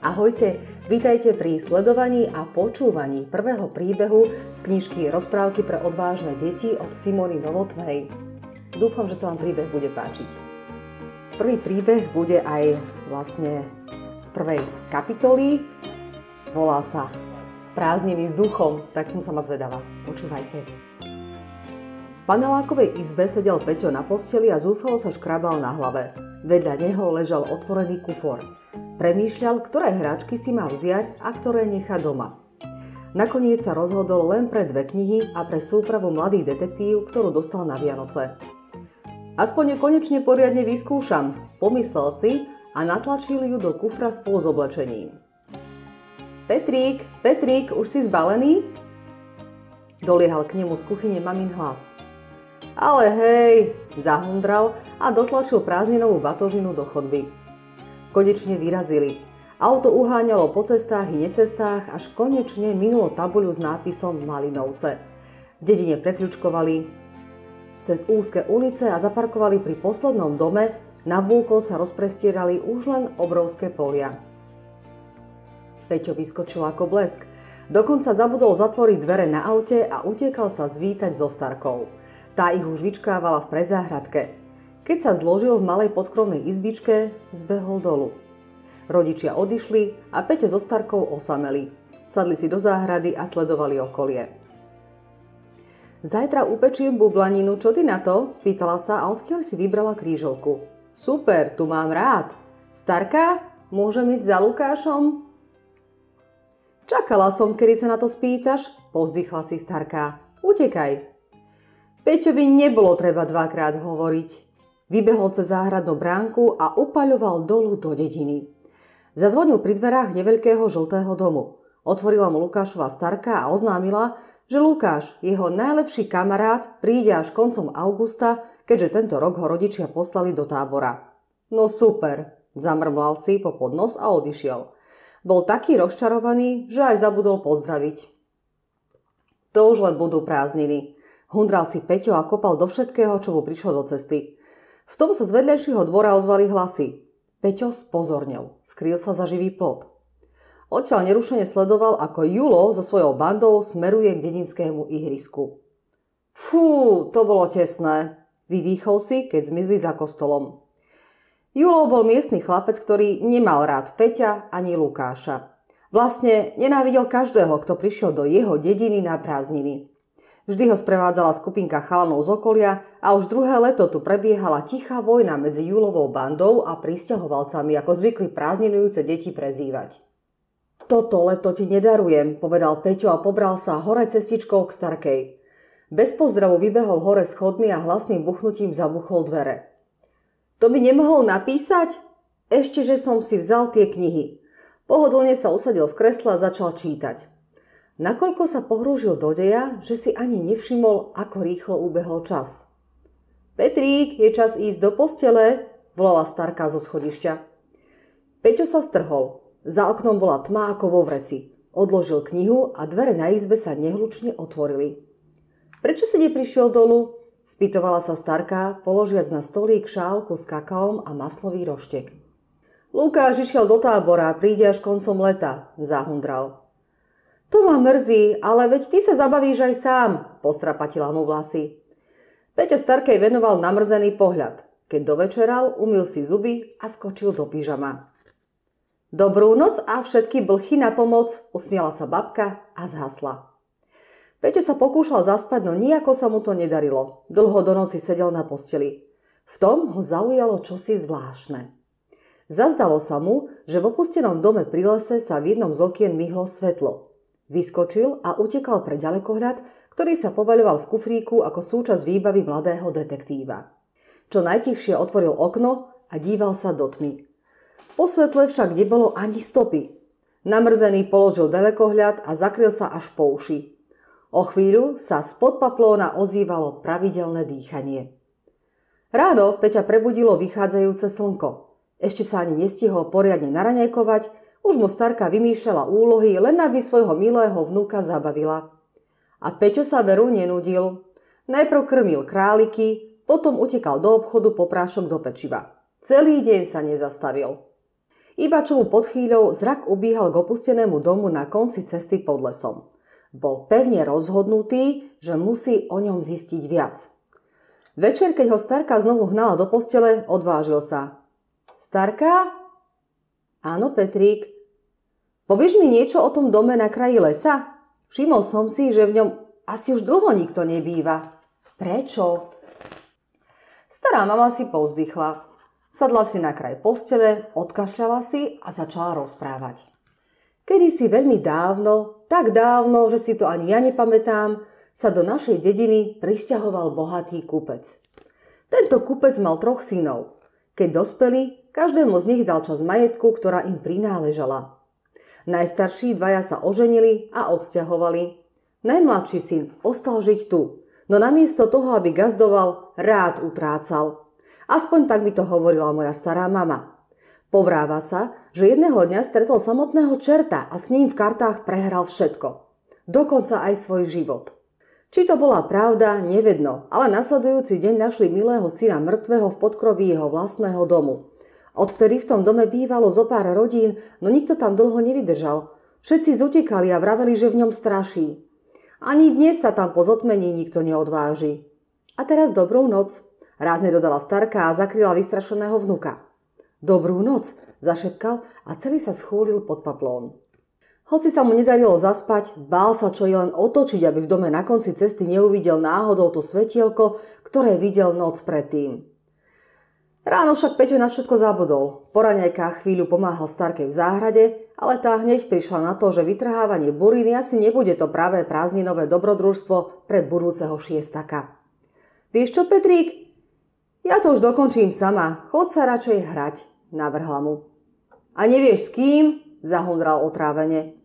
Ahojte, vítajte pri sledovaní a počúvaní prvého príbehu z knižky Rozprávky pre odvážne deti od Simony Novotvej. Dúfam, že sa vám príbeh bude páčiť. Prvý príbeh bude aj vlastne z prvej kapitoly. Volá sa Prázdniny s duchom, tak som sa ma zvedala. Počúvajte. V panelákovej izbe sedel Peťo na posteli a zúfalo sa škrabal na hlave. Vedľa neho ležal otvorený kufor. Premýšľal, ktoré hráčky si má vziať a ktoré nechá doma. Nakoniec sa rozhodol len pre dve knihy a pre súpravu mladých detektív, ktorú dostal na Vianoce. Aspoň ju konečne poriadne vyskúšam, pomyslel si a natlačil ju do kufra spolu s oblečením. Petrík, Petrík, už si zbalený? Doliehal k nemu z kuchyne mamin hlas. Ale hej, zahundral a dotlačil prázdninovú batožinu do chodby. Konečne vyrazili. Auto uháňalo po cestách i necestách, až konečne minulo tabuľu s nápisom Malinovce. V dedine prekľučkovali cez úzke ulice a zaparkovali pri poslednom dome, na vúko sa rozprestierali už len obrovské polia. Peťo vyskočil ako blesk. Dokonca zabudol zatvoriť dvere na aute a utekal sa zvítať so Starkou. Tá ich už vyčkávala v predzáhradke. Keď sa zložil v malej podkrovnej izbičke, zbehol dolu. Rodičia odišli a Peťo so Starkou osameli. Sadli si do záhrady a sledovali okolie. Zajtra upečiem bublaninu, čo ty na to? Spýtala sa a odkiaľ si vybrala krížovku. Super, tu mám rád. Starka, môžem ísť za Lukášom? Čakala som, kedy sa na to spýtaš, pozdychla si Starka. Utekaj. Peťovi nebolo treba dvakrát hovoriť. Vybehol cez záhradnú bránku a upaľoval dolu do dediny. Zazvonil pri dverách neveľkého žltého domu. Otvorila mu Lukášova starka a oznámila, že Lukáš, jeho najlepší kamarát, príde až koncom augusta, keďže tento rok ho rodičia poslali do tábora. No super, zamrmlal si po podnos a odišiel. Bol taký rozčarovaný, že aj zabudol pozdraviť. To už len budú prázdniny. Hundral si Peťo a kopal do všetkého, čo mu prišlo do cesty. V tom sa z vedľajšieho dvora ozvali hlasy. Peťo spozornil. Skrýl sa za živý plot. Odtiaľ nerušene sledoval, ako Julo so svojou bandou smeruje k dedinskému ihrisku. Fú, to bolo tesné, vydýchol si, keď zmizli za kostolom. Julo bol miestny chlapec, ktorý nemal rád Peťa ani Lukáša. Vlastne nenávidel každého, kto prišiel do jeho dediny na prázdniny. Vždy ho sprevádzala skupinka chalanov z okolia a už druhé leto tu prebiehala tichá vojna medzi Julovou bandou a pristahovalcami, ako zvykli prázdninujúce deti prezývať. Toto leto ti nedarujem, povedal Peťo a pobral sa hore cestičkou k Starkej. Bez pozdravu vybehol hore schodmi a hlasným buchnutím zabuchol dvere. To by nemohol napísať? Ešte, že som si vzal tie knihy. Pohodlne sa usadil v kresle a začal čítať. Nakoľko sa pohrúžil do deja, že si ani nevšimol, ako rýchlo ubehol čas. Petrík, je čas ísť do postele, volala starka zo schodišťa. Peťo sa strhol. Za oknom bola tma ako vo vreci. Odložil knihu a dvere na izbe sa nehlučne otvorili. Prečo si neprišiel dolu? Spýtovala sa starka, položiac na stolík šálku s kakaom a maslový roštek. Lukáš išiel do tábora, príde až koncom leta, zahundral. To ma mrzí, ale veď ty sa zabavíš aj sám, postrapatila mu vlasy. Peťo Starkej venoval namrzený pohľad. Keď dovečeral, umil si zuby a skočil do pyžama. Dobrú noc a všetky blchy na pomoc, usmiala sa babka a zhasla. Peťo sa pokúšal zaspať, no nejako sa mu to nedarilo. Dlho do noci sedel na posteli. V tom ho zaujalo čosi zvláštne. Zazdalo sa mu, že v opustenom dome pri lese sa v jednom z okien myhlo svetlo. Vyskočil a utekal pre ďalekohľad, ktorý sa povaľoval v kufríku ako súčasť výbavy mladého detektíva. Čo najtichšie otvoril okno a díval sa do tmy. Po svetle však nebolo ani stopy. Namrzený položil ďalekohľad a zakryl sa až po uši. O chvíľu sa spod paplóna ozývalo pravidelné dýchanie. Ráno Peťa prebudilo vychádzajúce slnko. Ešte sa ani nestihol poriadne naraňajkovať, už mu starka vymýšľala úlohy, len aby svojho milého vnúka zabavila. A Peťo sa veru nenudil. Najprv krmil králiky, potom utekal do obchodu po prášok do pečiva. Celý deň sa nezastavil. iba čo mu pod chvíľou zrak ubíhal k opustenému domu na konci cesty pod lesom. Bol pevne rozhodnutý, že musí o ňom zistiť viac. Večer, keď ho starka znovu hnala do postele, odvážil sa. Starka? Áno, Petrík. Povieš mi niečo o tom dome na kraji lesa? Všimol som si, že v ňom asi už dlho nikto nebýva. Prečo? Stará mama si povzdychla. Sadla si na kraj postele, odkašľala si a začala rozprávať. Kedy si veľmi dávno, tak dávno, že si to ani ja nepamätám, sa do našej dediny pristahoval bohatý kupec. Tento kupec mal troch synov. Keď dospeli, každému z nich dal čas majetku, ktorá im prináležala. Najstarší dvaja sa oženili a odsťahovali. Najmladší syn ostal žiť tu, no namiesto toho, aby gazdoval, rád utrácal. Aspoň tak mi to hovorila moja stará mama. Povráva sa, že jedného dňa stretol samotného čerta a s ním v kartách prehral všetko. Dokonca aj svoj život. Či to bola pravda, nevedno, ale nasledujúci deň našli milého syna mŕtvého v podkroví jeho vlastného domu. Odvtedy v tom dome bývalo zo pár rodín, no nikto tam dlho nevydržal. Všetci zutekali a vraveli, že v ňom straší. Ani dnes sa tam po zotmení nikto neodváži. A teraz dobrú noc. Rázne dodala starka a zakryla vystrašeného vnuka. Dobrú noc, zašepkal a celý sa schúlil pod paplón. Hoci sa mu nedarilo zaspať, bál sa čo je len otočiť, aby v dome na konci cesty neuvidel náhodou to svetielko, ktoré videl noc predtým. Ráno však Peťo na všetko zabudol. Po raňajkách chvíľu pomáhal starke v záhrade, ale tá hneď prišla na to, že vytrhávanie buriny asi nebude to pravé prázdninové dobrodružstvo pre budúceho šiestaka. Vieš čo, Petrík, ja to už dokončím sama, chod sa radšej hrať, navrhla mu. A nevieš s kým? zahundral otrávene.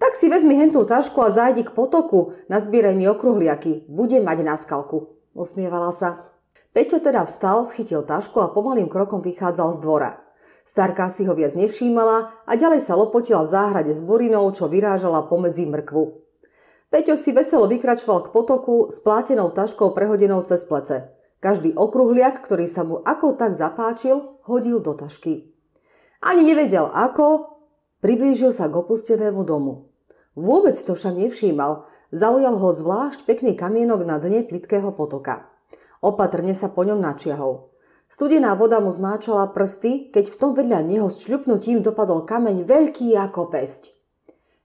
Tak si vezmi hentú tašku a zájdi k potoku, nazbieraj mi okruhliaky, budem mať na skalku, usmievala sa. Peťo teda vstal, schytil tašku a pomalým krokom vychádzal z dvora. Starka si ho viac nevšímala a ďalej sa lopotila v záhrade s burinou, čo vyrážala pomedzi mrkvu. Peťo si veselo vykračoval k potoku s plátenou taškou prehodenou cez plece. Každý okruhliak, ktorý sa mu ako tak zapáčil, hodil do tašky. Ani nevedel ako, priblížil sa k opustenému domu. Vôbec to však nevšímal, zaujal ho zvlášť pekný kamienok na dne plitkého potoka. Opatrne sa po ňom načiahol. Studená voda mu zmáčala prsty, keď v tom vedľa neho s čľupnutím dopadol kameň veľký ako pesť.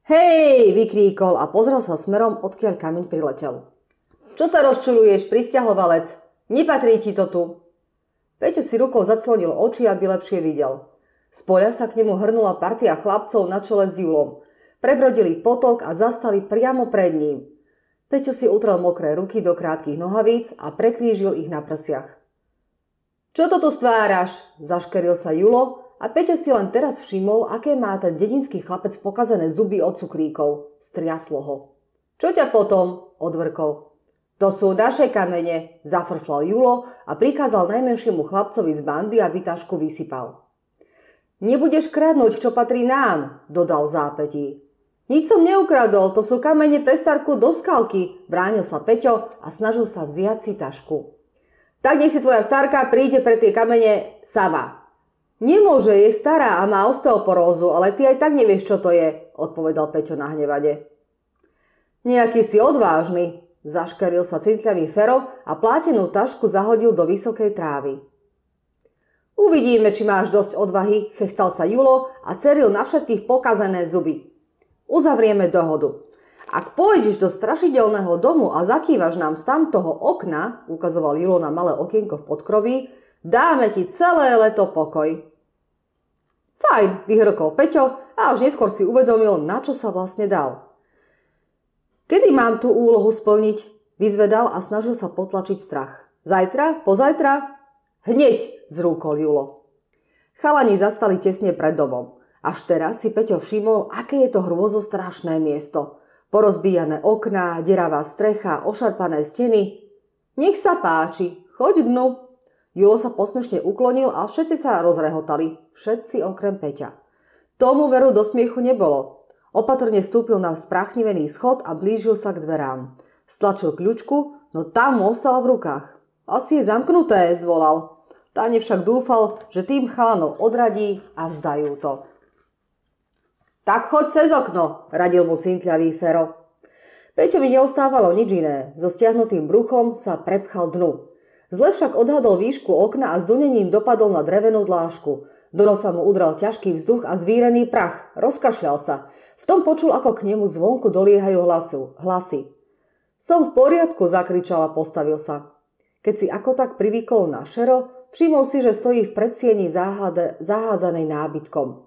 Hej, vykríkol a pozrel sa smerom, odkiaľ kameň priletel. Čo sa rozčuluješ, pristahovalec? Nepatrí ti to tu. Peťo si rukou zaclonil oči, aby lepšie videl. Z poľa sa k nemu hrnula partia chlapcov na čele s Julom. Prebrodili potok a zastali priamo pred ním. Peťo si utrel mokré ruky do krátkých nohavíc a prekrížil ich na prsiach. Čo to tu stváraš? Zaškeril sa Julo a Peťo si len teraz všimol, aké má ten dedinský chlapec pokazené zuby od cukríkov. Striaslo ho. Čo ťa potom? odvrkol. To sú naše kamene, zafrflal Julo a prikázal najmenšiemu chlapcovi z bandy, aby tašku vysypal. Nebudeš kradnúť, čo patrí nám, dodal zápetí. Nič som neukradol, to sú kamene pre starku do skalky, bránil sa Peťo a snažil sa vziať si tašku. Tak nech si tvoja starka príde pre tie kamene sama. Nemôže, je stará a má osteoporózu, ale ty aj tak nevieš, čo to je, odpovedal Peťo na hnevade. Nejaký si odvážny, Zaškaril sa citľavý Fero a plátenú tašku zahodil do vysokej trávy. Uvidíme, či máš dosť odvahy, chechtal sa Julo a ceril na všetkých pokazené zuby. Uzavrieme dohodu. Ak pôjdeš do strašidelného domu a zakývaš nám z tamtoho okna, ukazoval Julo na malé okienko v podkroví, dáme ti celé leto pokoj. Fajn, vyhrkol Peťo a až neskôr si uvedomil, na čo sa vlastne dal. Kedy mám tú úlohu splniť? Vyzvedal a snažil sa potlačiť strach. Zajtra? Pozajtra? Hneď, zrúkol Julo. Chalani zastali tesne pred domom. Až teraz si Peťo všimol, aké je to hrôzostrašné miesto. Porozbíjané okná, deravá strecha, ošarpané steny. Nech sa páči, choď dnu. Julo sa posmešne uklonil a všetci sa rozrehotali. Všetci okrem Peťa. Tomu veru do smiechu nebolo. Opatrne stúpil na spráchnivený schod a blížil sa k dverám. Stlačil kľúčku, no tam mu ostala v rukách. Asi je zamknuté, zvolal. Táne však dúfal, že tým chalanov odradí a vzdajú to. Tak choď cez okno, radil mu cinkľavý Fero. Peťovi neostávalo nič iné. So stiahnutým bruchom sa prepchal dnu. Zle však odhadol výšku okna a s dunením dopadol na drevenú dlážku. Do nosa mu udral ťažký vzduch a zvírený prach. Rozkašľal sa. V tom počul, ako k nemu zvonku doliehajú hlasu, hlasy. Som v poriadku, zakričal a postavil sa. Keď si ako tak privykol na šero, všimol si, že stojí v predsieni zahádzanej nábytkom.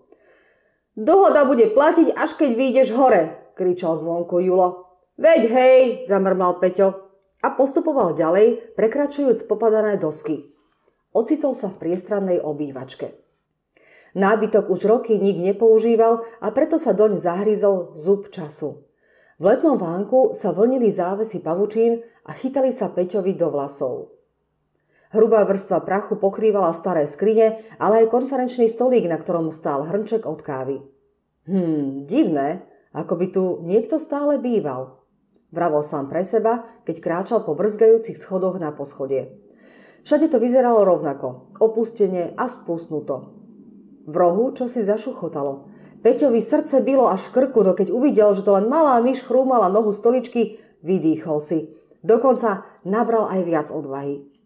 Dohoda bude platiť, až keď vyjdeš hore, kričal zvonku Julo. Veď hej, zamrmal Peťo a postupoval ďalej, prekračujúc popadané dosky. Ocitol sa v priestrannej obývačke. Nábytok už roky nik nepoužíval a preto sa doň zahryzol zub času. V letnom vánku sa vlnili závesy pavučín a chytali sa Peťovi do vlasov. Hrubá vrstva prachu pokrývala staré skrine, ale aj konferenčný stolík, na ktorom stál hrnček od kávy. Hm, divné, ako by tu niekto stále býval. Vravel sám pre seba, keď kráčal po brzgajúcich schodoch na poschodie. Všade to vyzeralo rovnako, opustenie a spustnuto. V rohu čo si zašuchotalo. Peťovi srdce bylo až krku, no keď uvidel, že to len malá myš chrúmala nohu stoličky, vydýchol si. Dokonca nabral aj viac odvahy.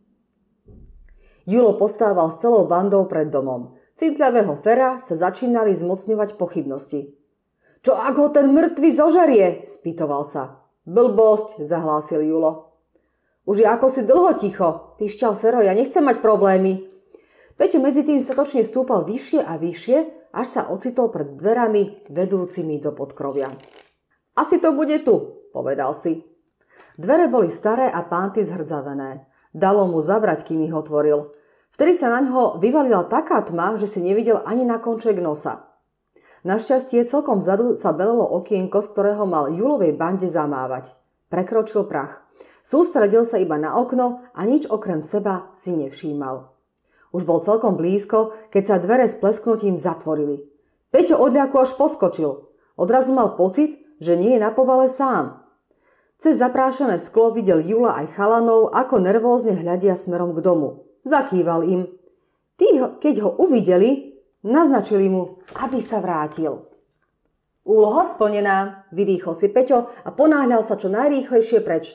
Julo postával s celou bandou pred domom. Citľavého Fera sa začínali zmocňovať pochybnosti. Čo ak ho ten mŕtvy zožarie? spýtoval sa. Blbosť, zahlásil Julo. Už je ako si dlho ticho, pišťal Fero, ja nechcem mať problémy. Peťo medzi tým statočne stúpal vyššie a vyššie, až sa ocitol pred dverami vedúcimi do podkrovia. Asi to bude tu, povedal si. Dvere boli staré a pánty zhrdzavené. Dalo mu zavrať, kým ich otvoril. Vtedy sa na ňo vyvalila taká tma, že si nevidel ani na konček nosa. Našťastie celkom vzadu sa belelo okienko, z ktorého mal Julovej bande zamávať. Prekročil prach. Sústredil sa iba na okno a nič okrem seba si nevšímal. Už bol celkom blízko, keď sa dvere s plesknutím zatvorili. Peťo odľaku až poskočil. Odrazu mal pocit, že nie je na povale sám. Cez zaprášené sklo videl Jula aj chalanov, ako nervózne hľadia smerom k domu. Zakýval im. Tí, keď ho uvideli, Naznačili mu, aby sa vrátil. Úloha splnená, vydýchol si Peťo a ponáhľal sa čo najrýchlejšie preč.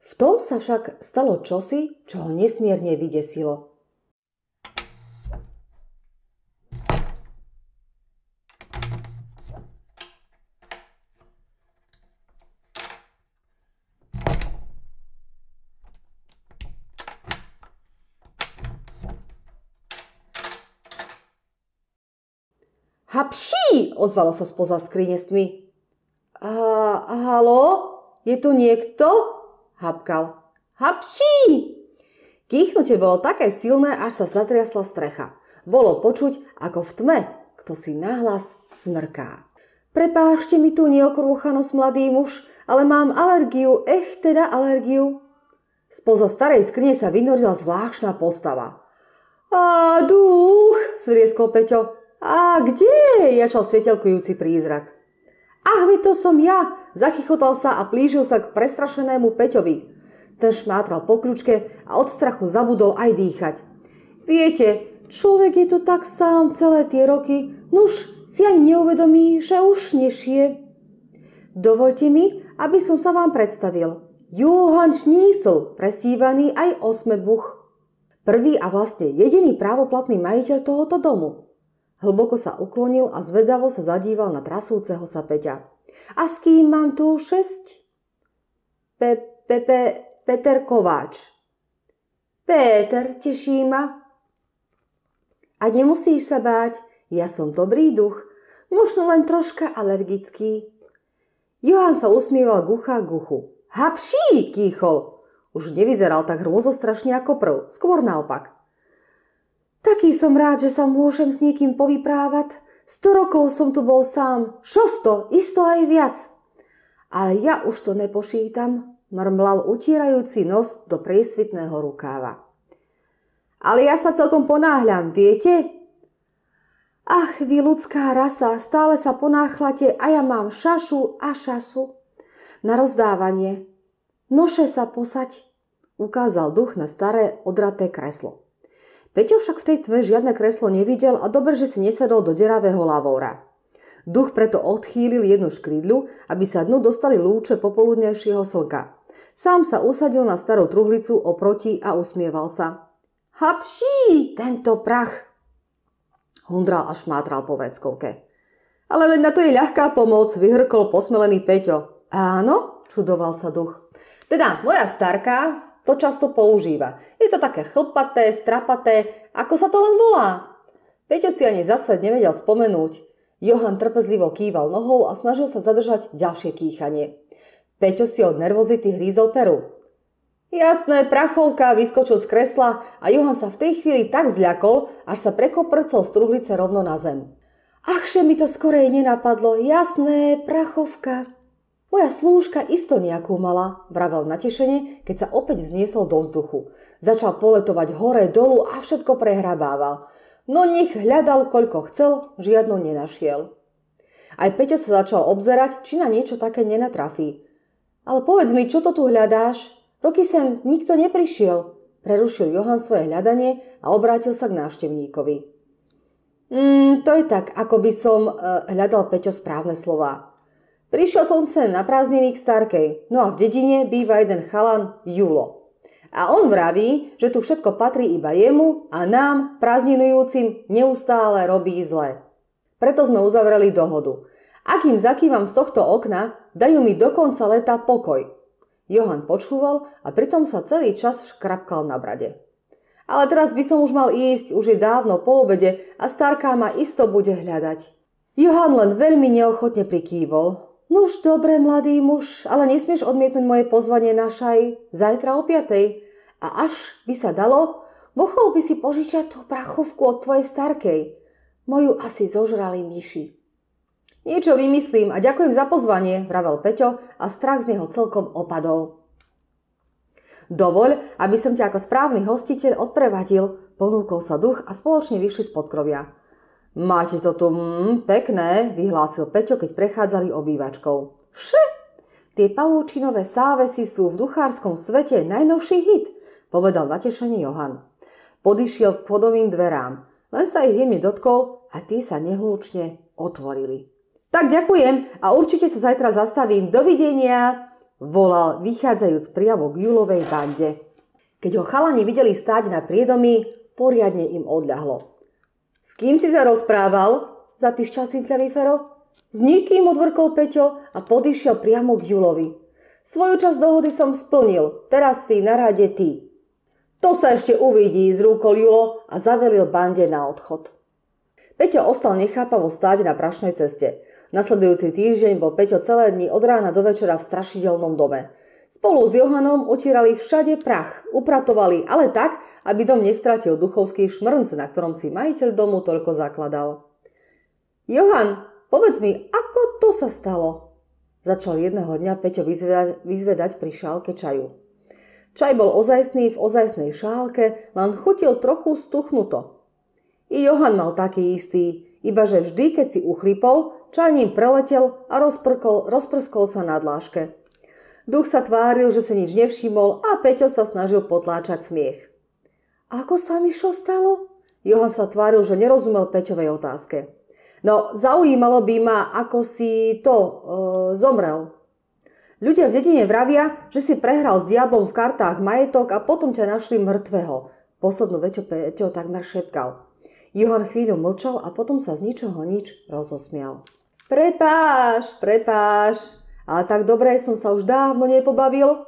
V tom sa však stalo čosi, čo ho nesmierne vydesilo. Hapší, ozvalo sa spoza skrine s tmy. Halo? Je tu niekto? Hapkal. Hapší! Kýchnutie bolo také silné, až sa zatriasla strecha. Bolo počuť, ako v tme, kto si nahlas smrká. Prepášte mi tu neokrúchanosť, mladý muž, ale mám alergiu, ech teda alergiu. Spoza starej skrine sa vynorila zvláštna postava. A duch, zvrieskol Peťo. A kde? jačal svietelkujúci prízrak. Ach, veď to som ja, zachychotal sa a plížil sa k prestrašenému Peťovi. Ten šmátral po kľúčke a od strachu zabudol aj dýchať. Viete, človek je tu tak sám celé tie roky, nuž si ani neuvedomí, že už nešie. Dovolte mi, aby som sa vám predstavil. Johann Schniesel, presívaný aj osmebuch. Prvý a vlastne jediný právoplatný majiteľ tohoto domu. Hlboko sa uklonil a zvedavo sa zadíval na trasúceho sa Peťa. A s kým mám tu šesť? Pe, pe, pe, Peter Kováč. Péter, teší ma. A nemusíš sa báť, ja som dobrý duch, možno len troška alergický. Johan sa usmieval gucha guchu. Hapší, kýchol. Už nevyzeral tak hrôzostrašne ako prv, skôr naopak. Taký som rád, že sa môžem s niekým povyprávať. Sto rokov som tu bol sám, šosto, isto aj viac. Ale ja už to nepošítam, mrmlal utierajúci nos do priesvitného rukáva. Ale ja sa celkom ponáhľam, viete? Ach, vy ľudská rasa, stále sa ponáchlate a ja mám šašu a šasu. Na rozdávanie. Noše sa posať, ukázal duch na staré odraté kreslo. Peťo však v tej tme žiadne kreslo nevidel a dobre, že si nesadol do deravého lavóra. Duch preto odchýlil jednu škrídlu, aby sa dnu dostali lúče popoludnejšieho slnka. Sám sa usadil na starú truhlicu oproti a usmieval sa. Hapší, tento prach! Hundral a šmátral po veckovke. Ale veď na to je ľahká pomoc, vyhrkol posmelený Peťo. Áno, čudoval sa duch. Teda, moja starka to často používa. Je to také chlpaté, strapaté, ako sa to len volá. Peťo si ani za svet nevedel spomenúť. Johan trpezlivo kýval nohou a snažil sa zadržať ďalšie kýchanie. Peťo si od nervozity hrízol peru. Jasné, prachovka vyskočil z kresla a Johan sa v tej chvíli tak zľakol, až sa prekoprcol z truhlice rovno na zem. Achže mi to skorej nenapadlo, jasné, prachovka. Moja slúžka isto nejakú mala, vravel natešene, keď sa opäť vzniesol do vzduchu. Začal poletovať hore, dolu a všetko prehrabával. No nech hľadal, koľko chcel, žiadnu nenašiel. Aj Peťo sa začal obzerať, či na niečo také nenatrafí. Ale povedz mi, čo to tu hľadáš? Roky sem nikto neprišiel. Prerušil Johan svoje hľadanie a obrátil sa k návštevníkovi. Mm, to je tak, ako by som uh, hľadal Peťo správne slova. Prišiel som sem na prázdniny k starkej, no a v dedine býva jeden chalan Julo. A on vraví, že tu všetko patrí iba jemu a nám, prázdninujúcim, neustále robí zle. Preto sme uzavreli dohodu. Ak im zakývam z tohto okna, dajú mi do konca leta pokoj. Johan počúval a pritom sa celý čas škrapkal na brade. Ale teraz by som už mal ísť, už je dávno po obede a starká ma isto bude hľadať. Johan len veľmi neochotne prikývol, Nuž dobre, mladý muž, ale nesmieš odmietnúť moje pozvanie na šaj zajtra o piatej. A až by sa dalo, mohol by si požičať tú prachovku od tvojej starkej. Moju asi zožrali myši. Niečo vymyslím a ďakujem za pozvanie, vravel Peťo a strach z neho celkom opadol. Dovoľ, aby som ťa ako správny hostiteľ odprevadil, ponúkol sa duch a spoločne vyšli z podkrovia. Máte to tu mm, pekné, vyhlásil Peťo, keď prechádzali obývačkou. Še? Tie pavúčinové sávesy sú v duchárskom svete najnovší hit, povedal natešený Johan. Podišiel k podovým dverám, len sa ich jemne dotkol a tí sa nehlúčne otvorili. Tak ďakujem a určite sa zajtra zastavím. Dovidenia, volal, vychádzajúc priamo k Julovej bande. Keď ho chalani videli stáť na priedomí, poriadne im odľahlo. S kým si sa rozprával? Zapišťal citlivý Fero. S nikým odvrkol Peťo a podišiel priamo k Julovi. Svoju časť dohody som splnil, teraz si na rade ty. To sa ešte uvidí, zrúkol Julo a zavelil bande na odchod. Peťo ostal nechápavo stáť na prašnej ceste. Nasledujúci týždeň bol Peťo celé dni od rána do večera v strašidelnom dome. Spolu s Johanom utierali všade prach, upratovali, ale tak, aby dom nestratil duchovský šmrnc, na ktorom si majiteľ domu toľko zakladal. Johan, povedz mi, ako to sa stalo? Začal jedného dňa Peťo vyzvedať, vyzvedať pri šálke čaju. Čaj bol ozajstný v ozajstnej šálke, len chutil trochu stuchnuto. I Johan mal taký istý, iba že vždy, keď si uchripol, čajním preletel a rozprkol, rozprskol sa na dláške. Duch sa tváril, že si nič nevšimol a Peťo sa snažil potláčať smiech. Ako sa mi šo stalo? Johan sa tváril, že nerozumel Peťovej otázke. No, zaujímalo by ma, ako si to e, zomrel. Ľudia v dedine vravia, že si prehral s diablom v kartách majetok a potom ťa našli mŕtvého. Poslednú veťo Peťo takmer šepkal. Johan chvíľu mlčal a potom sa z ničoho nič rozosmial. Prepáš, prepáš, ale tak dobre som sa už dávno nepobavil.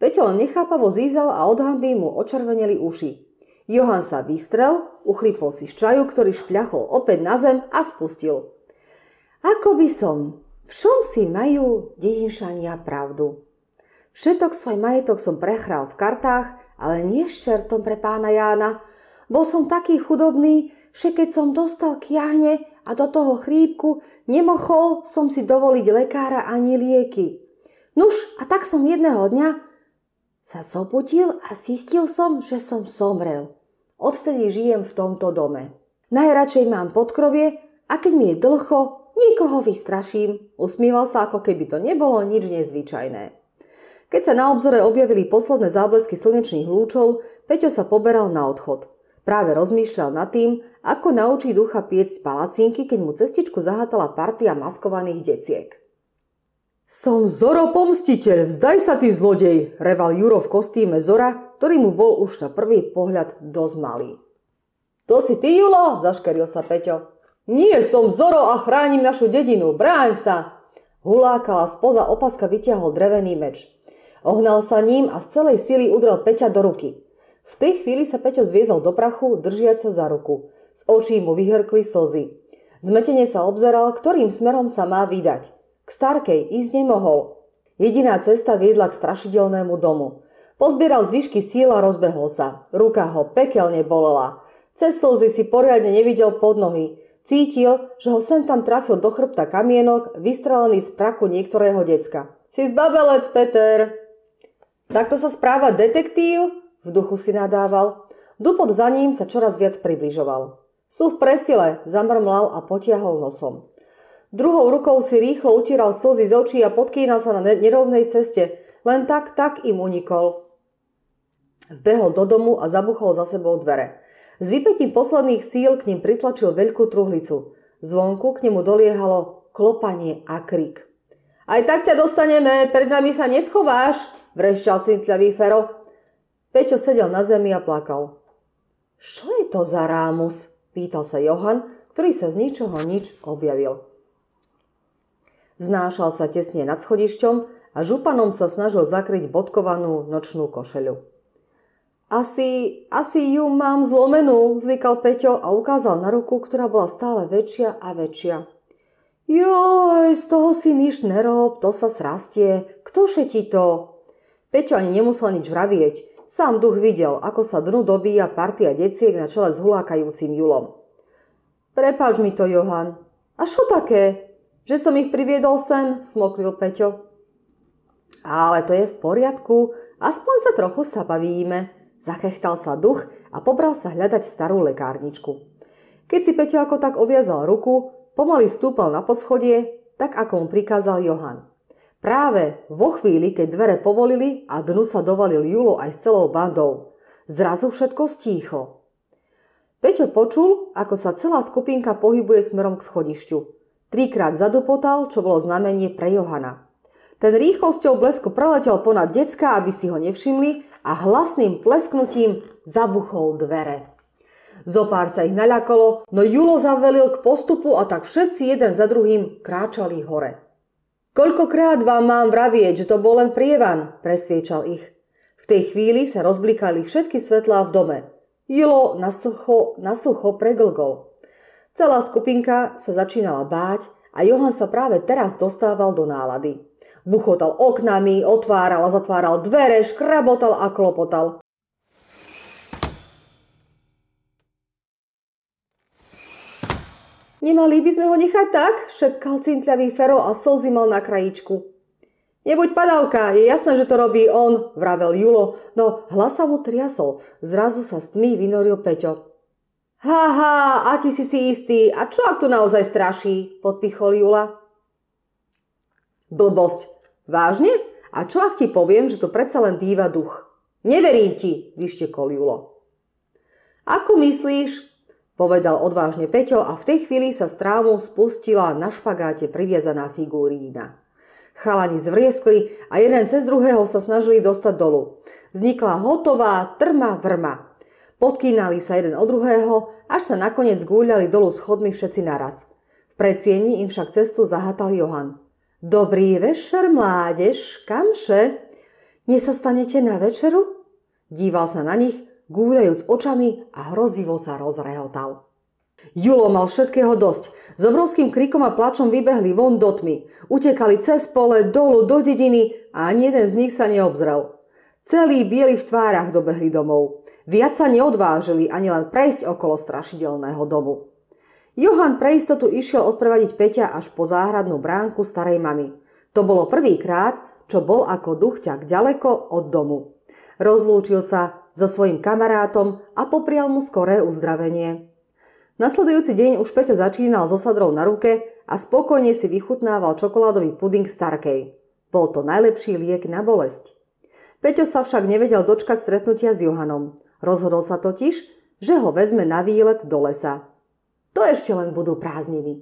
Peťo len nechápavo zízal a od hamby mu očerveneli uši. Johan sa vystrel, uchlípol si z čaju, ktorý špľachol opäť na zem a spustil. Ako by som, v čom si majú dedinšania pravdu? Všetok svoj majetok som prehral v kartách, ale nie šertom pre pána Jána. Bol som taký chudobný, že keď som dostal kiahne a do toho chrípku, nemohol som si dovoliť lekára ani lieky. Nuž, a tak som jedného dňa sa zobudil a zistil som, že som somrel. Odvtedy žijem v tomto dome. Najradšej mám podkrovie a keď mi je dlho, nikoho vystraším. Usmieval sa, ako keby to nebolo nič nezvyčajné. Keď sa na obzore objavili posledné záblesky slnečných lúčov, Peťo sa poberal na odchod. Práve rozmýšľal nad tým, ako naučí ducha piecť palacinky, keď mu cestičku zahátala partia maskovaných deciek. Som Zoro pomstiteľ, vzdaj sa ty zlodej, reval Juro v kostýme Zora, ktorý mu bol už na prvý pohľad dosť malý. To si ty, Julo, zaškeril sa Peťo. Nie, som Zoro a chránim našu dedinu, bráň sa! Hulákala spoza opaska vyťahol drevený meč. Ohnal sa ním a z celej sily udrel Peťa do ruky. V tej chvíli sa Peťo zviezol do prachu, držiac sa za ruku. Z očí mu vyhrkli slzy. Zmetene sa obzeral, ktorým smerom sa má vydať. K starkej ísť nemohol. Jediná cesta viedla k strašidelnému domu. Pozbieral zvyšky síl a rozbehol sa. Ruka ho pekelne bolela. Cez slzy si poriadne nevidel pod nohy. Cítil, že ho sem tam trafil do chrbta kamienok, vystrelený z praku niektorého decka. Si zbabelec, Peter! Takto sa správa detektív? V duchu si nadával. Dupot za ním sa čoraz viac približoval. Sú v presile, zamrmlal a potiahol nosom. Druhou rukou si rýchlo utieral slzy z očí a podkýnal sa na nerovnej ceste. Len tak, tak im unikol. Vbehol do domu a zabuchol za sebou dvere. S vypetím posledných síl k ním pritlačil veľkú truhlicu. Zvonku k nemu doliehalo klopanie a krik. Aj tak ťa dostaneme, pred nami sa neschováš, vrešťal cintľavý Fero. Peťo sedel na zemi a plakal. Čo je to za rámus? Pýtal sa Johan, ktorý sa z ničoho nič objavil. Vznášal sa tesne nad schodišťom a županom sa snažil zakryť bodkovanú nočnú košeľu. Asi, asi ju mám zlomenú, zlikal Peťo a ukázal na ruku, ktorá bola stále väčšia a väčšia. Joj, z toho si nič nerob, to sa srastie. Kto ti to? Peťo ani nemusel nič vravieť. Sám duch videl, ako sa dnu dobíja partia deciek na čele s hulákajúcim Julom. Prepáč mi to, Johan. A čo také? Že som ich priviedol sem, smoklil Peťo. Ale to je v poriadku, aspoň sa trochu bavíme. Zachechtal sa duch a pobral sa hľadať starú lekárničku. Keď si Peťo ako tak oviazal ruku, pomaly stúpal na poschodie, tak ako mu prikázal Johan. Práve vo chvíli, keď dvere povolili a dnu sa dovalil Julo aj s celou bandou, zrazu všetko stícho. Peťo počul, ako sa celá skupinka pohybuje smerom k schodišťu. Trikrát zadupotal, čo bolo znamenie pre Johana. Ten rýchlosťou blesku preletel ponad decka, aby si ho nevšimli a hlasným plesknutím zabuchol dvere. Zopár sa ich naľakalo, no Julo zavelil k postupu a tak všetci jeden za druhým kráčali hore. Koľkokrát vám mám vravieť, že to bol len prievan, presviečal ich. V tej chvíli sa rozblikali všetky svetlá v dome. Jilo na sucho, na sucho preglgol. Celá skupinka sa začínala báť a Johan sa práve teraz dostával do nálady. Buchotal oknami, otváral a zatváral dvere, škrabotal a klopotal. Nemali by sme ho nechať tak? šepkal cintľavý Fero a slzy mal na krajičku. Nebuď padavka, je jasné, že to robí on, vravel Julo, no hlas sa mu triasol. Zrazu sa s tmy vynoril Peťo. Haha, aký si si istý, a čo ak tu naozaj straší, podpichol Jula. Blbosť. Vážne? A čo ak ti poviem, že to predsa len býva duch? Neverím ti, vyštekol Julo. Ako myslíš? Povedal odvážne Peťo a v tej chvíli sa z trámu spustila na špagáte priviazaná figurína. Chalani zvrieskli a jeden cez druhého sa snažili dostať dolu. Vznikla hotová trma vrma. Podkýnali sa jeden od druhého, až sa nakoniec gúľali dolu schodmi všetci naraz. V predsieni im však cestu zahatal Johan. Dobrý večer, mládež, kamše? Nesostanete na večeru? Díval sa na nich gúľajúc očami a hrozivo sa rozrehotal. Julo mal všetkého dosť. S obrovským krikom a plačom vybehli von do tmy. Utekali cez pole, dolu, do dediny a ani jeden z nich sa neobzrel. Celí bieli v tvárach dobehli domov. Viac sa neodvážili ani len prejsť okolo strašidelného domu. Johan pre istotu išiel odprevadiť Peťa až po záhradnú bránku starej mamy. To bolo prvýkrát, čo bol ako duch ťak ďaleko od domu. Rozlúčil sa so svojím kamarátom a poprial mu skoré uzdravenie. Nasledujúci deň už Peťo začínal so sadrou na ruke a spokojne si vychutnával čokoládový puding Starkej. Bol to najlepší liek na bolesť. Peťo sa však nevedel dočkať stretnutia s Johanom. Rozhodol sa totiž, že ho vezme na výlet do lesa. To ešte len budú prázdniny.